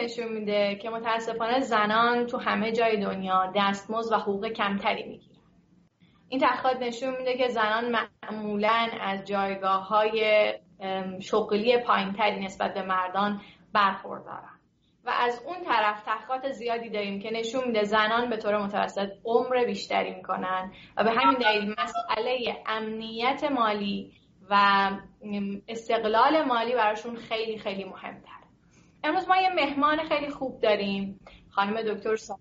نشون میده که متاسفانه زنان تو همه جای دنیا دستمزد و حقوق کمتری می‌گیرن. این تحقیقات نشون میده که زنان معمولا از جایگاه های شغلی پایینتری نسبت به مردان برخوردارن. و از اون طرف تحقیقات زیادی داریم که نشون میده زنان به طور متوسط عمر بیشتری می‌کنن و به همین دلیل مسئله امنیت مالی و استقلال مالی براشون خیلی خیلی مهمتر امروز ما یه مهمان خیلی خوب داریم. خانم دکتر سامی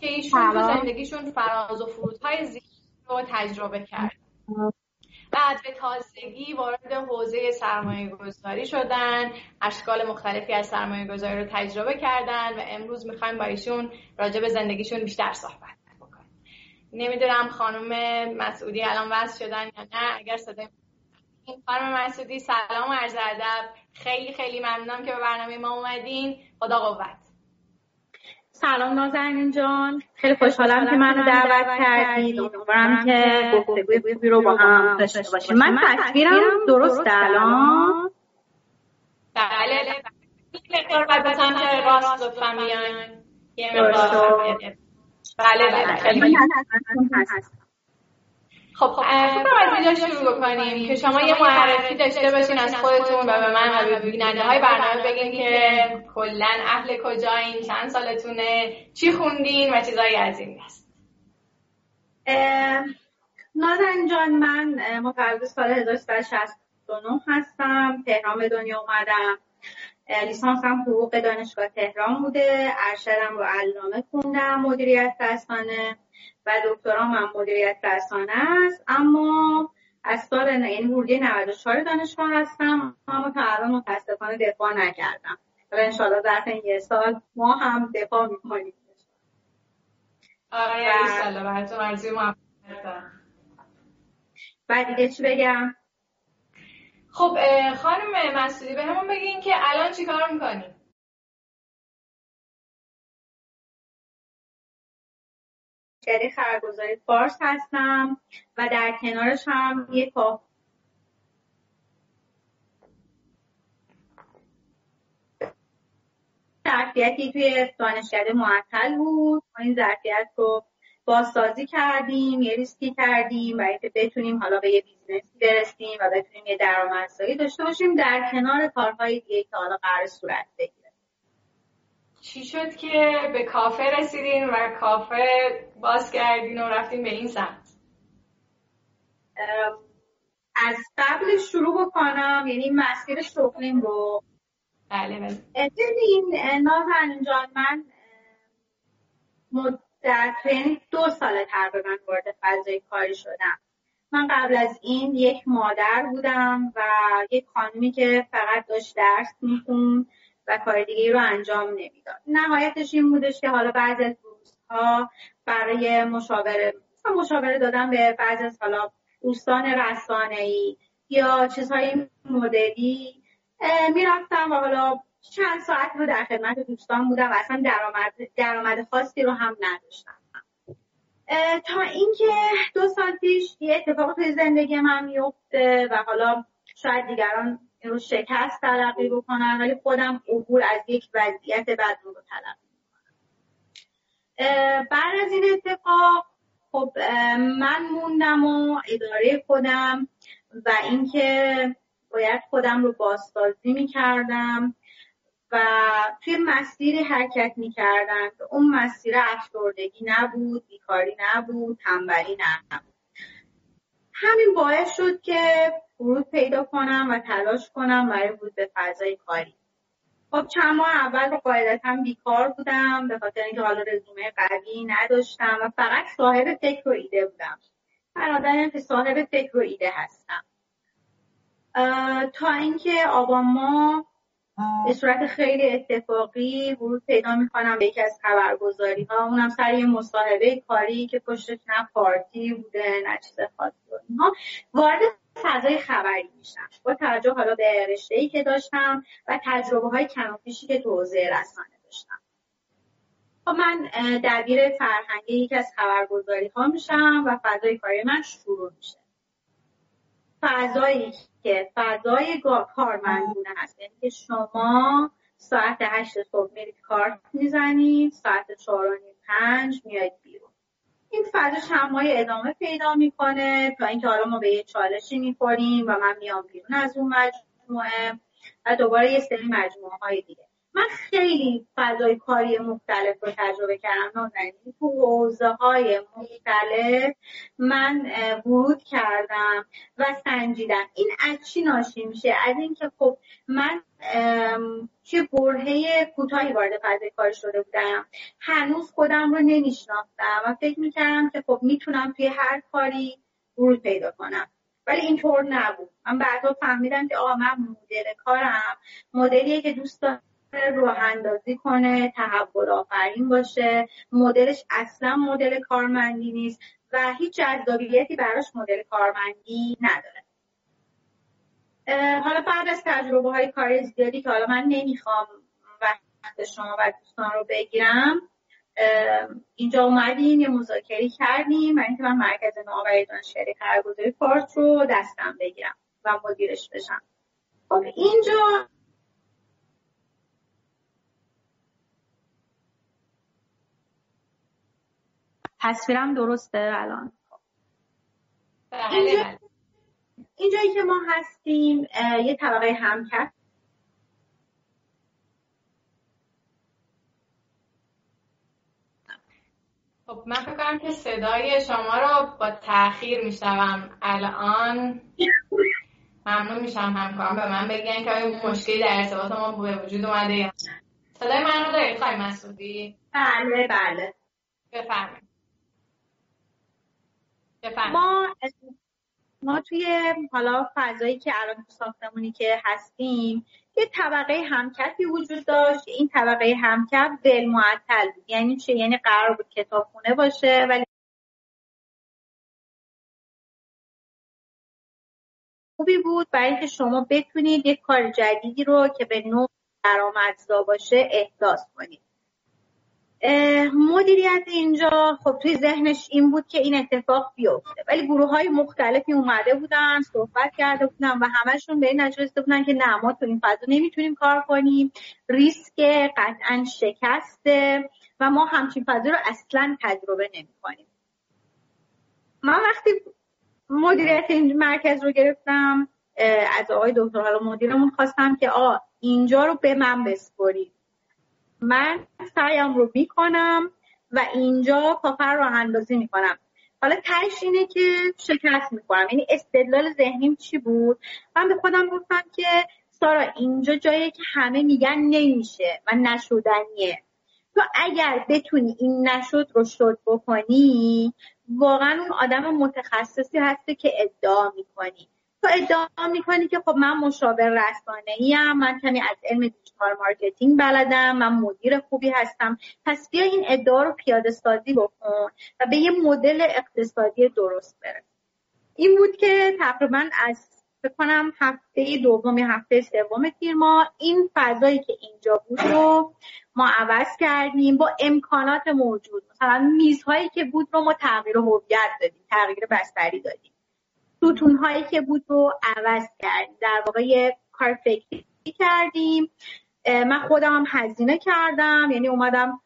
که ایشون تو زندگیشون فراز و فرودهای زیادی رو تجربه کرد. بعد به تازگی وارد حوزه سرمایه گذاری شدن. اشکال مختلفی از سرمایه گذاری رو تجربه کردن و امروز می‌خوایم با ایشون راجع به زندگیشون بیشتر صحبت بکنیم. نمی‌دونم خانم مسعودی الان وصل شدن یا نه. اگر صدای خانم مسعودی سلام عرض ادب. خیلی خیلی ممنونم که به برنامه ما اومدین. خدا قوت. سلام نازنین جان. خیلی خوشحالم که منو دعوت کردید امیدوارم که گفتگوی خوبی رو با هم داشته باشیم. من تصویرم درست الان بله بله. به سمت راست لطفا بیان بله بله. خیلی خب خب از اینجا شروع بکنیم؟ که شما یه معرفی داشته باشین از خودتون و به من و به بیننده های برنامه بگین که کلا اهل کجایین چند سالتونه چی خوندین و چیزایی از این دست. نازن جان من متولد سال 1369 هستم تهران به دنیا اومدم. لیسانسم حقوق دانشگاه تهران بوده ارشدم رو علامه خوندم مدیریت رسانه و دکترام هم مدیریت رسانه است. اما از سال یعنی ورودی 94 دانشگاه هستم. اما تا الان متاسفانه دفاع نکردم. ولی انشاءالله ظرف این یه سال ما هم دفاع می‌کنیم. آره آرزوی و دیگه چی بگم؟ خب خانم مسئولی به همون بگین که الان چی کار می‌کنیم مشتری خبرگزاری فارس هستم و در کنارش هم یک ظرفیتی توی دانشکده معطل بود. ما این ظرفیت رو بازسازی کردیم یه ریسکی کردیم برای اینکه بتونیم حالا به یه business ی برسیم و بتونیم یه درآمدزایی داشته باشیم در کنار کارهای دیگه که حالا قرار صورت بگیره. چی شد که به کافه رسیدین و کافه باز کردین و رفتین به این سمت؟ از قبل شروع بکنم یعنی مسیر شغلیم رو. بله بله. این نازن جان من مدت یعنی دو سال تقریبا وارد فضای کاری شدم. من قبل از این یک مادر بودم و یک خانمی که فقط داشت درس میخون و کار دیگه رو انجام نمی‌داد. نهایتش این بودش که حالا بعض از روزها برای مشاوره مشاوره دادن به بعض از حالا دوستان رسانه ای یا چیزهای مدلی می‌رفتم و حالا چند ساعت رو در خدمت دوستان بودم و اصلا درآمد درآمد خاصی رو هم نداشتم. تا اینکه دو سال پیش یه اتفاق توی زندگی من میفته و حالا شاید دیگران رو شکست تلقی بکنن ولی خودم عبور از یک وضعیت بد رو تلقی بعد از این اتفاق خب من موندم و اداره خودم و اینکه باید خودم رو بازسازی می‌کردم و توی مسیری حرکت می‌کردم اون مسیر افسردگی نبود بیکاری نبود تنبلی نبود. همین باعث شد که ورود پیدا کنم و تلاش کنم برای ورود به فضای کاری. خب چند ماه اول قاعدتا بیکار بودم به خاطر اینکه حالا رزومه قوی نداشتم و فقط صاحب فکر و ایده بودم. من آدمی که صاحب فکر و ایده هستم. تا اینکه آبان ما به صورت خیلی اتفاقی ورود پیدا می‌کنم به یکی از خبرگزاری ها اونم سر یه مصاحبه کاری که پشتش نه پارتی بوده نه چیز خاصی اینها وارد فضای خبری میشم. با توجه حالا به رشته ای که داشتم و تجربه های کماپیشی که تو حوزه رسانه داشتم. خب من دبیر فرهنگی یکی از خبرگزاری ها میشم و فضای کاری من شروع میشه. فضایی که فضای کارمندونه هست یعنی که شما ساعت هشت صبح میرید کارت می‌زنید ساعت چهار و پنج میاید بیرون. این فضا چند ادامه پیدا می‌کنه تا اینکه حالا ما به یه چالشی می‌خوریم و من میام بیرون از اون مجموعه و دوباره یه سری مجموعه های دیگه. من خیلی فضای کاری مختلف رو تجربه کردم نازنین. تو حوزه های مختلف من ورود کردم و سنجیدم. این از چی ناشی میشه؟ از اینکه خب من چه برهه کوتاهی وارد فضای کار شده بودم. هنوز خودم رو نمیشناختم و فکر می‌کردم که خب می‌تونم توی هر کاری ورود پیدا کنم. ولی اینطور نبود. من بعدا فهمیدم که آقا من مدل کارم مدلیه که دوست راه اندازی کنه تحول آفرین باشه. مدلش اصلا مدل کارمندی نیست و هیچ جذابیتی براش مدل کارمندی نداره. حالا بعد از تجربه های کار زیادی که حالا من نمی‌خوام وقت شما و دوستان رو بگیرم اینجا اومدیم یه مذاکره کردیم و اینکه من مرکز نوآوری دانشگاهی خرگزاری پارت رو دستم بگیرم و مدیرش بشم. خب اینجا تصویرم درسته الان؟ بله. اینجایی که ما هستیم یه طبقه همکف خب من فکر کنم که صدای شما رو با تاخیر میشنوم. الان ممنون میشم همکارم به من بگن که آیا مشکلی در ارتباط ما به وجود اومده یا صدای من رو دارید خواهی مسعودی؟ بله بله. بفرمایید. ما ما توی حالا فضایی که الان ساختمونی که هستیم یه طبقه همکفی وجود داشت. این طبقه همکف دل معطل بود. یعنی چه یعنی قرار بود کتابخونه باشه ولی خوبی بود برای اینکه شما بتونید یک کار جدیدی رو که به نوع درآمدزا باشه احداث کنید. مدیریت اینجا خب توی ذهنش این بود که این اتفاق بیفته. ولی گروه های مختلفی اومده بودن صحبت کرده بودن و همشون به این نتیجه بودن که نه ما تو این فضا نمی‌تونیم کار کنیم. ریسک قطعا شکسته و ما همچین فضا رو اصلا تجربه نمی کنیم من وقتی مدیریت این مرکز رو گرفتم از آقای دکتر حالا مدیرمون خواستم که آ اینجا رو به من بسپرید. من سعیم رو می‌کنم و اینجا کافر رو اندازی می‌کنم. حالا تش اینه که شکست می‌کنم یعنی استدلال ذهنیم چی بود؟ من به خودم گفتم که سارا اینجا جایی که همه میگن نمیشه و نشدنیه. تو اگر بتونی این نشد رو شد بکنی واقعا اون آدم متخصصی هستی که ادعا می‌کنی. تو ادعا می‌کنی که خب من مشاور رسانه ایم من کمی از علم digital marketing بلدم من مدیر خوبی هستم. پس بیا این ادعا رو پیاده سازی بکن و به یه مدل اقتصادی درست برس این بود که تقریبا از فکر کنم هفته دوم هفته سوم تیر ماه این فضایی که اینجا بود رو ما عوض کردیم با امکانات موجود. مثلا میزهایی که بود رو ما تغییر هویت دادیم تغییر بستری دادیم. ستون هایی که بود رو عوض کردیم در واقع یه کار فکری کردیم. من خودم هم هزینه کردم. یعنی اومدم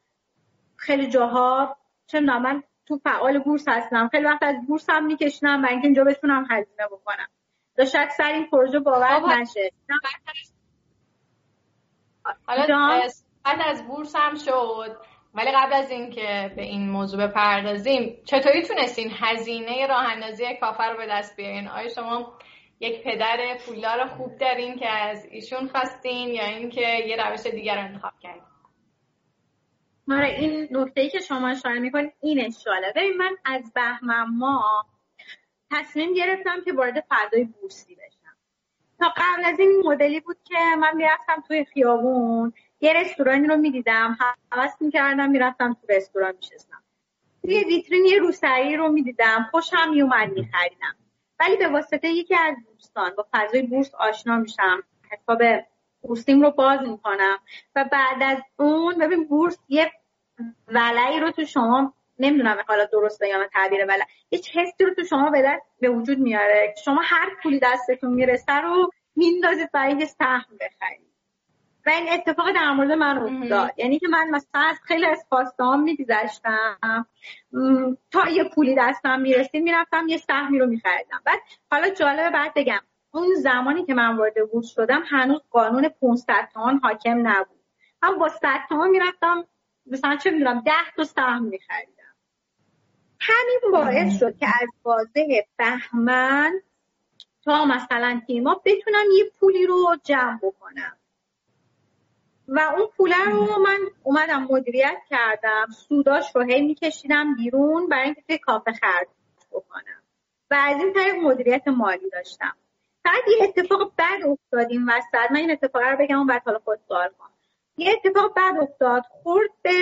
خیلی جاها چه من تو فعال بورس هستم. خیلی وقت از بورس هم میکشنم و اینکه اینجا بتونم هزینه بکنم. تا شاید سر این پروژه باور نشه. حالا از بورس هم شد. ولی قبل از اینکه به این موضوع بپردازیم چطوری تونستین هزینه راه اندازی کافر رو به دست بیارین؟ آیا شما یک پدر پولدار خوب دارین که از ایشون خواستین یا اینکه یه روش دیگر رو انتخاب کردین؟ آره این نکته که شما اشاره می‌کنید این اشاره ببین من از بهمن ما تصمیم گرفتم که وارد فضای بورسی بشم. تا قبل از این مدلی بود که من می‌رفتم توی خیابون. یه رستورانی رو می‌دیدم حواس می‌کردم می‌رفتم تو رستوران میشستم. توی ویترین یه روسری رو می‌دیدم خوشم میومد میخریدم. ولی به واسطه یکی از دوستان با فضای بورس آشنا میشم حساب بورسیم رو باز می‌کنم و بعد از اون ببین بورس یه ولعی رو تو شما نمی‌دونم حالا درست بگم تعبیر ولع یه حسی رو تو شما به دست به وجود میاره. شما هر پولی دستتون می‌رسه رو میندازید برای یه سهم بخرید. و این اتفاق در مورد من افتاد. یعنی که من مثلا از خیلی از خواستام میگذشتم. تا یه پولی دستم می‌رسید می‌رفتم یه سهمی رو میخریدم. بعد حالا جالبه بعد بگم اون زمانی که من وارد بورس شدم هنوز قانون 500 تومان حاکم نبود. هم با 100 تومان می‌رفتم مثلا چه می‌دونم 10 تا سهم میخریدم. همین باعث شد که از بازه بهمن تا مثلا تیما بتونم یه پولی رو جمع بکنم و اون پوله رو من اومدم مدیریت کردم. سوداش رو هی میکشیدم بیرون برای اینکه توی کافه خرج بکنم. و از این طریق مدیریت مالی داشتم. بعد یه اتفاق بد افتاد این وسط. من این اتفاق رو بگم بعد حالا خود سوال کنم یه اتفاق بد افتاد. خورد به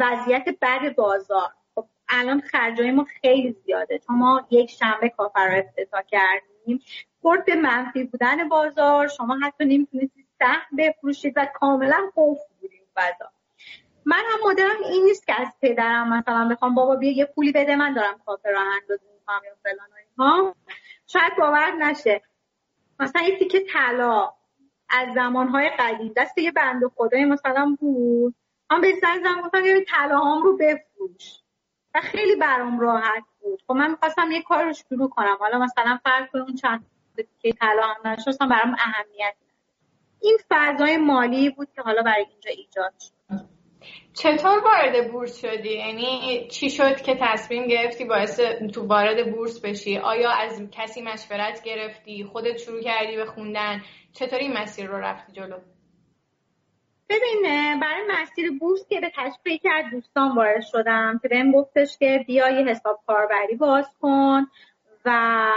وضعیت بد بازار. خب الان خرجای ما خیلی زیاده. چون ما یک شنبه کافه رو افتتاح کردیم. خورد به منفی بودن بازار. شما حتی نمی‌تونید سهم بفروشید و کاملا خوف بودیم فضا من هم مدرم این نیست که از پدرم مثلا بخوام بابا بیا یه پولی بده من دارم کافه راه اندازی می‌کنم یا فلان ها شاید باور نشه. مثلا یه تیکه طلا از زمانهای قدیم دست یه بند خدای مثلا بود. من به زن گفتم یه طلاهام رو بفروش. و خیلی برام راحت بود. خب من می‌خواستم یه کار رو شروع کنم. حالا مثلا فرق کنم چند که طلا هم نشستم برام اهمیت این فضای مالی بود که حالا برای اینجا ایجاد شد. چطور وارد بورس شدی؟ یعنی چی شد که تصمیم گرفتی باعث تو وارد بورس بشی؟ آیا از کسی مشورت گرفتی؟ خودت شروع کردی به خوندن؟ چطور این مسیر رو رفتی جلو؟ ببین برای مسیر بورس که به تشریح که از دوستان وارد شدم که بهم گفتش که بیا یه حساب کاربری باز کن و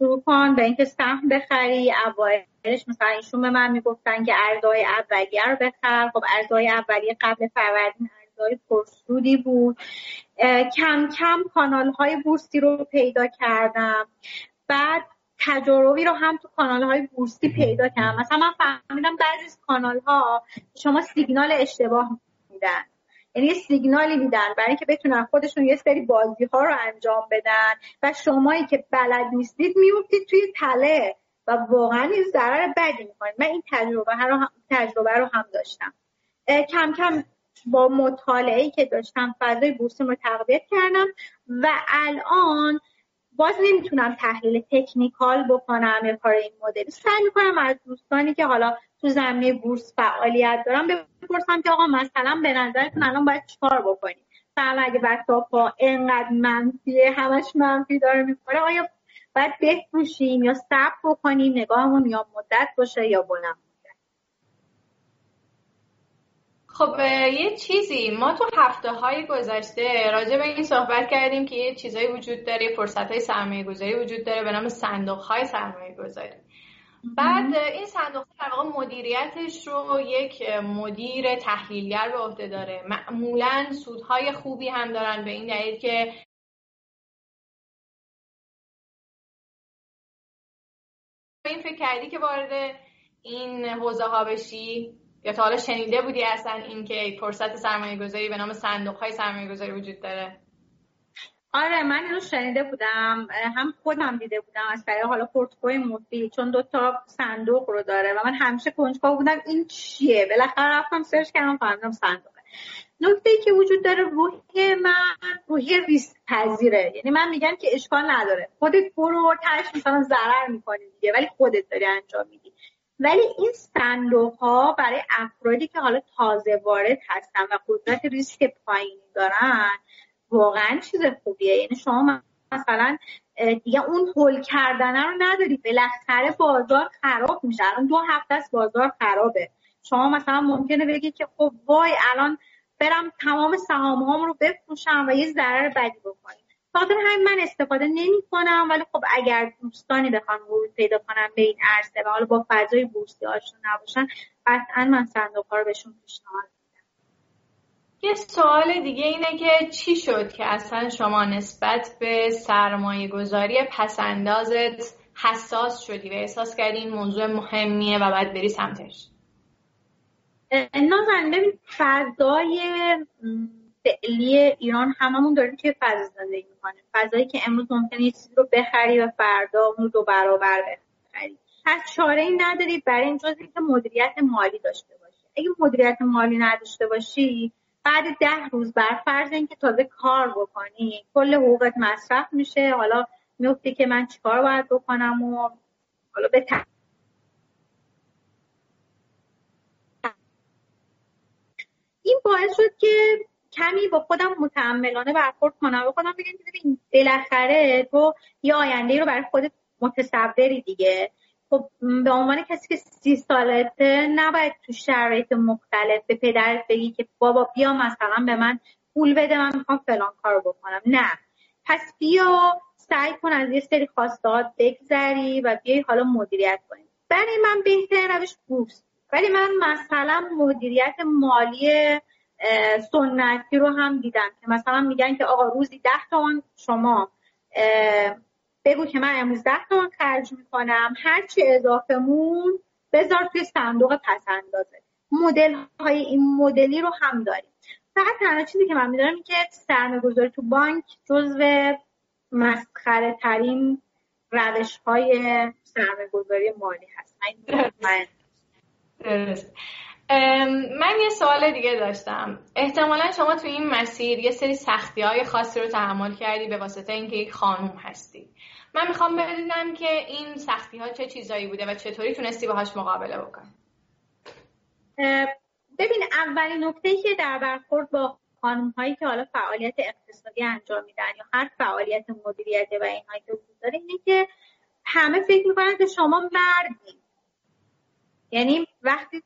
شروع کن به اینکه سهم بخری اوایلش مثلا ایشون به من می‌گفتن که ارزهای اولیه رو بخر. خب ارزهای اولیه قبل فروردین ارزهای پرسودی بود. کم کم کانال های بورسی رو پیدا کردم. بعد تجاربی رو هم تو کانال های بورسی پیدا کردم. مثلا من فهمیدم بعضی از کانال ها شما سیگنال اشتباه میدن. یعنی یه سیگنالی میدن برای اینکه بتونن خودشون یه سری بازی ها رو انجام بدن و شمایی که بلد نیستید میوفتید توی تله و واقعا این ضرر بدی می‌کنید. من این تجربه رو هم, تجربه رو هم داشتم. کم کم با مطالعه که داشتم فضای بورسیم رو تقویت کردم و الان باز نمی‌تونم تحلیل تکنیکال بکنم یا کار این مدلی سعی می‌کنم از دوستانی که حالا تو زمینه بورس فعالیت دارم بپرسم که آقا مثلا به نظرتون الان باید چیکار بکنیم؟ مثلا اگه بچه‌ها پا انقدر منفیه همش منفی داره می‌خوره آیا باید بفروشیم یا صبر بکنیم نگاهمون یا مدت باشه یا بلند؟ خب یه چیزی. ما تو هفته های گذشته راجع به این صحبت کردیم که یه چیزایی وجود داره فرصت های سرمایه گذاری وجود داره به نام صندوق های سرمایه گذاری بعد این صندوق در واقع مدیریتش رو یک مدیر تحلیلگر به عهده داره. معمولا سودهای خوبی هم دارن به این دلیل که این فکر کردی که وارد این حوزه ها بشی. یا تا حالا شنیده بودی اصلا اینکه فرصت سرمایه گذاری به نام صندوق های سرمایه گذاری وجود داره؟ آره من اینو شنیده بودم هم خودم دیده بودم از طریق حالا پورتفوی مفید چون دو تا صندوق رو داره و من همیشه کنجکاو بودم این چیه. بالاخره رفتم سرچ کردم فهمیدم صندوقه. نکته ای که وجود داره روحی من روحی ریسک پذیره. یعنی من میگم که اشکال نداره. خودت برو تاش مثلا ضرر می‌کنی دیگه ولی خودت داری انجام میدی. ولی این صندوق ها برای افرادی که حالا تازه وارد هستن و قدرت ریسک پایینی دارن واقعا چیز خوبیه. یعنی شما مثلا دیگه اون هول کردن رو نداری. بالاخره بازار خراب میشه. الان دو هفته است بازار خرابه. شما مثلا ممکنه بگی که خب وای الان برم تمام سهام هام رو بفروشم و یه ضرر بدی بکنم خاطر همین من استفاده نمی کنم ولی خب اگر دوستانی بخوان ورود پیدا کنم به این عرصه و حالا با فضای بورسی آشنا نباشن قطعا من صندوق ها رو بهشون پیشنهاد یه سوال دیگه اینه که چی شد که اصلا شما نسبت به سرمایه گذاری پسندازت حساس شدی و احساس کردی این موضوع مهمیه و باید بری سمتش؟ نازن ببین فضای فعلی ایران هممون داریم که فضا زندگی می‌کنیم. فضایی که امروز ممکنه یه چیزی رو بخری و فردا اون دو برابر بخری. پس چاره ای نداری برای این جز اینکه مدیریت مالی داشته باشی. اگه مدیریت مالی نداشته باشی بعد ده روز بر فرض اینکه تازه کار بکنی کل حقوقت مصرف میشه. حالا میفته که من چیکار باید بکنم و حالا به این باعث شد که کمی با خودم متعملانه برخورد کنم. و خودم بگم که بالاخره تو یه آینده رو برای خودت متصوری دیگه. خب به عنوان کسی که سی سالته نباید تو شرایط مختلف به پدرت بگی که بابا بیا مثلا به من پول بده من می‌خوام فلان کار بکنم. نه. پس بیا سعی کن از یه سری خواستات بگذری و بیای حالا مدیریت کنی. برای من بهترین روش بورس ولی من مثلا مدیریت مالی سنتی رو هم دیدم که مثلا میگن که آقا روزی ده تومن شما بگو که من امروز ده تومن خرج می‌کنم هرچی اضافه مون بذار توی صندوق پس اندازه. مدل های این مدلی رو هم داریم. فقط تنها چیزی که من میدارم این که سرمایه گذاری تو بانک جزو مسخره ترین روش های سرمایه گذاری مالی هست من من یه سوال دیگه داشتم. احتمالا شما تو این مسیر یه سری سختی های خاصی رو تحمل کردی به واسطه اینکه یک خانوم هستی. من می‌خوام بدونم که این سختی ها چه چیزایی بوده و چطوری تونستی باهاش مقابله بکنی؟ ببین اولین نکته که در برخورد با خانم هایی که حالا فعالیت اقتصادی انجام میدن یا هر فعالیت مدیریتی و اینهایی که وجود داره اینه که همه فکر می‌کنن که شما مردی. یعنی وقتی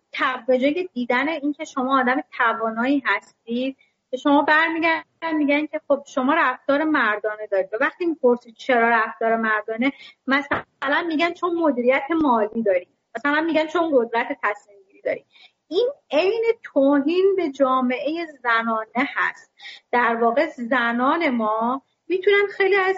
به جای دیدن اینکه شما آدم توانایی هستید که شما برمیگردن میگن که خب شما رفتار مردانه دارید. و وقتی می‌پرسید چرا رفتار مردانه مثلا میگن چون مدیریت مالی داری مثلا میگن چون قدرت تصمیم گیری داری این عین توهین به جامعه زنانه هست. در واقع زنان ما می‌تونن خیلی از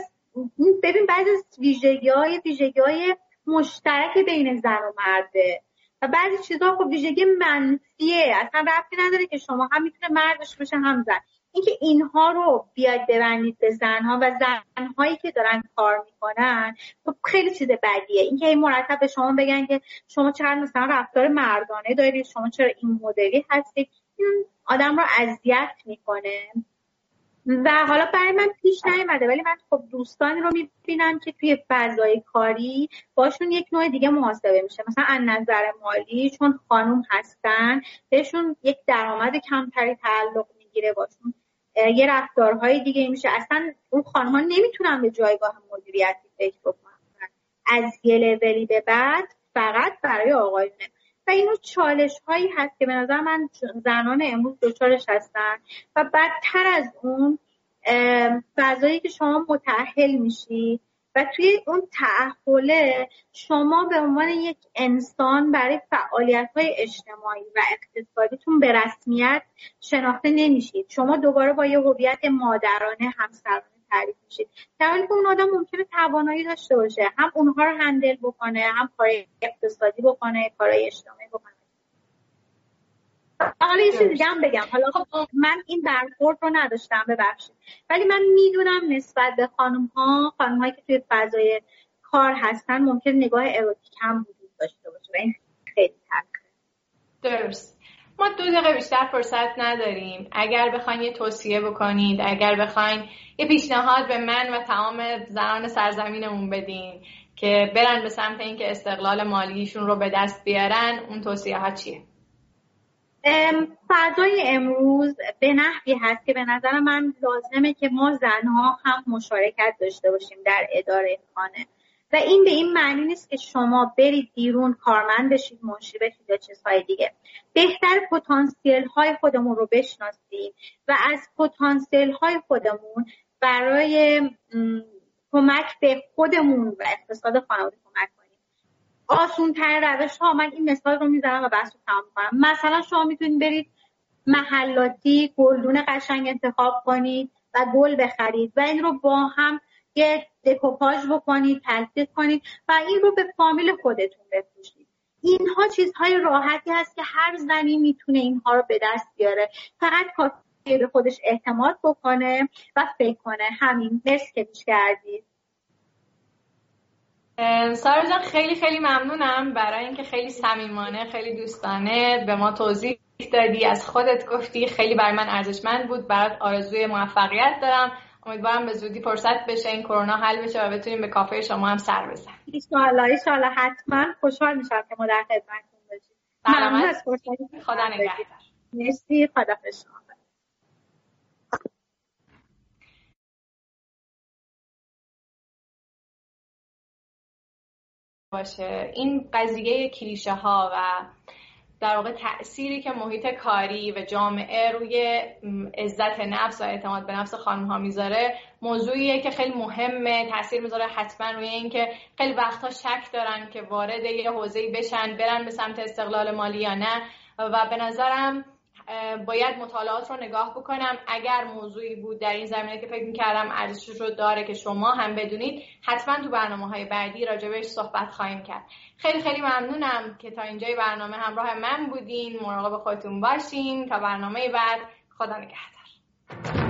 ببین بعد از ویژگی های ویژگی های مشترک بین زن و مرده. و بعضی چیزها خب ویژگی منفیه. اصلا رفتی نداره که شما هم می‌تونه مردش بشه هم زن. اینکه اینها رو بیاید ببندید به زنها و زنهایی که دارن کار می‌کنن خب خیلی چیز بدیه. اینکه این مرتب به شما بگن که شما چرا مثلا رفتار مردانه دارید شما چرا این مدلی هستید این آدم رو اذیت می‌کنه. و حالا برای من پیش نیومده ولی من خب دوستانی رو می‌بینم که توی فضای کاری باشون یک نوع دیگه محاسبه میشه. مثلا از نظر مالی چون خانوم هستن بهشون یک درآمد کمتری تعلق می‌گیره باشون. یه رفتارهای دیگه میشه. اصلا اون خانم ها نمی‌تونن به جایگاه مدیریتی فکر بکنن. از یه لولی به بعد فقط برای آقایونه و اینو چالش هایی هست که به نظر من زنان امروز دچارش هستن. و بدتر از اون فضایی که شما متعهل میشی و توی اون تعهله شما به عنوان یک انسان برای فعالیت های اجتماعی و اقتصادیتون به رسمیت شناخته نمیشید. شما دوباره با یه هویت مادرانه همسرانه تعریف میشید در حالی که اون آدم ممکنه توانایی داشته باشه هم اونها رو هندل بکنه هم کار اقتصادی بکنه کارهای اجتماعی بکنه. حالا یه چیز دیگه بگم. حالا خب من این برخورد رو نداشتم ببخشید. ولی من می‌دونم نسبت به خانم ها خانم هایی که توی فضای کار هستن ممکن نگاه اروتیک هم وجود داشته باشه و این خیلی درست. ما دو دقیقه بیشتر فرصت نداریم. اگر بخواین یه توصیه بکنید اگر بخواین یه پیشنهاد به من و تمام زنان سرزمینمون بدین که برن به سمت اینکه استقلال مالیشون رو به دست بیارن اون توصیه ها چیه فضای امروز به نحوی هست که به نظر من لازمه که ما زنها هم مشارکت داشته باشیم در اداره خانه. و این به این معنی نیست که شما برید بیرون کارمند بشید منشی بشید یا چیزهای دیگه. بهتر پتانسیل های خودمون رو بشناسیم و از پتانسیل های خودمون برای کمک به خودمون و اقتصاد خانواده کمک کنیم. آسون تر روش ها من این مثال رو می‌زنم و بحث رو تمام کنم. مثلا شما می‌تونید برید محلاتی گلدون قشنگ انتخاب کنید و گل بخرید و این رو با هم یه دکوپاژ بکنید تلفیق کنید و این رو به فامیل خودتون بفروشید. اینها چیزهای راحتی هست که هر زنی می‌تونه اینها رو به دست بیاره. فقط کافیه به خودش اعتماد بکنه و فکر کنه. همین. مرس که پیش کردید. سارا جان خیلی خیلی ممنونم برای اینکه خیلی صمیمانه خیلی دوستانه به ما توضیح دادی. از خودت گفتی خیلی برای من ارزشمند بود. برات آرزوی موفقیت دارم. امیدوارم به زودی فرصت بشه این کرونا حل بشه و بتونیم به کافه شما هم سر بزنیم. ان حتما خوشحال میشم که ما در خدمتتون باشیم. ممنون از خدا نگهدار. مرسی. خدا شما. باشه. این قضیه کلیشه ها و در واقع تأثیری که محیط کاری و جامعه روی عزت نفس و اعتماد به نفس خانم ها می‌ذاره موضوعیه که خیلی مهمه تاثیر می‌ذاره حتما روی اینکه خیلی وقتها شک دارن که وارد یه حوزه‌ای بشن برن به سمت استقلال مالی یا نه. و به نظرم باید مطالعات رو نگاه بکنم. اگر موضوعی بود در این زمینه که فکر می‌کردم ارزشش رو داره که شما هم بدونید حتما تو برنامه های بعدی راجبش صحبت خواهیم کرد. خیلی خیلی ممنونم که تا اینجای برنامه همراه من بودین. مراقب خودتون باشین. تا برنامه بعد خدا نگهدار.